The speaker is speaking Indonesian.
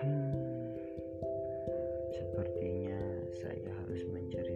Hmm. Sepertinya saya harus mencari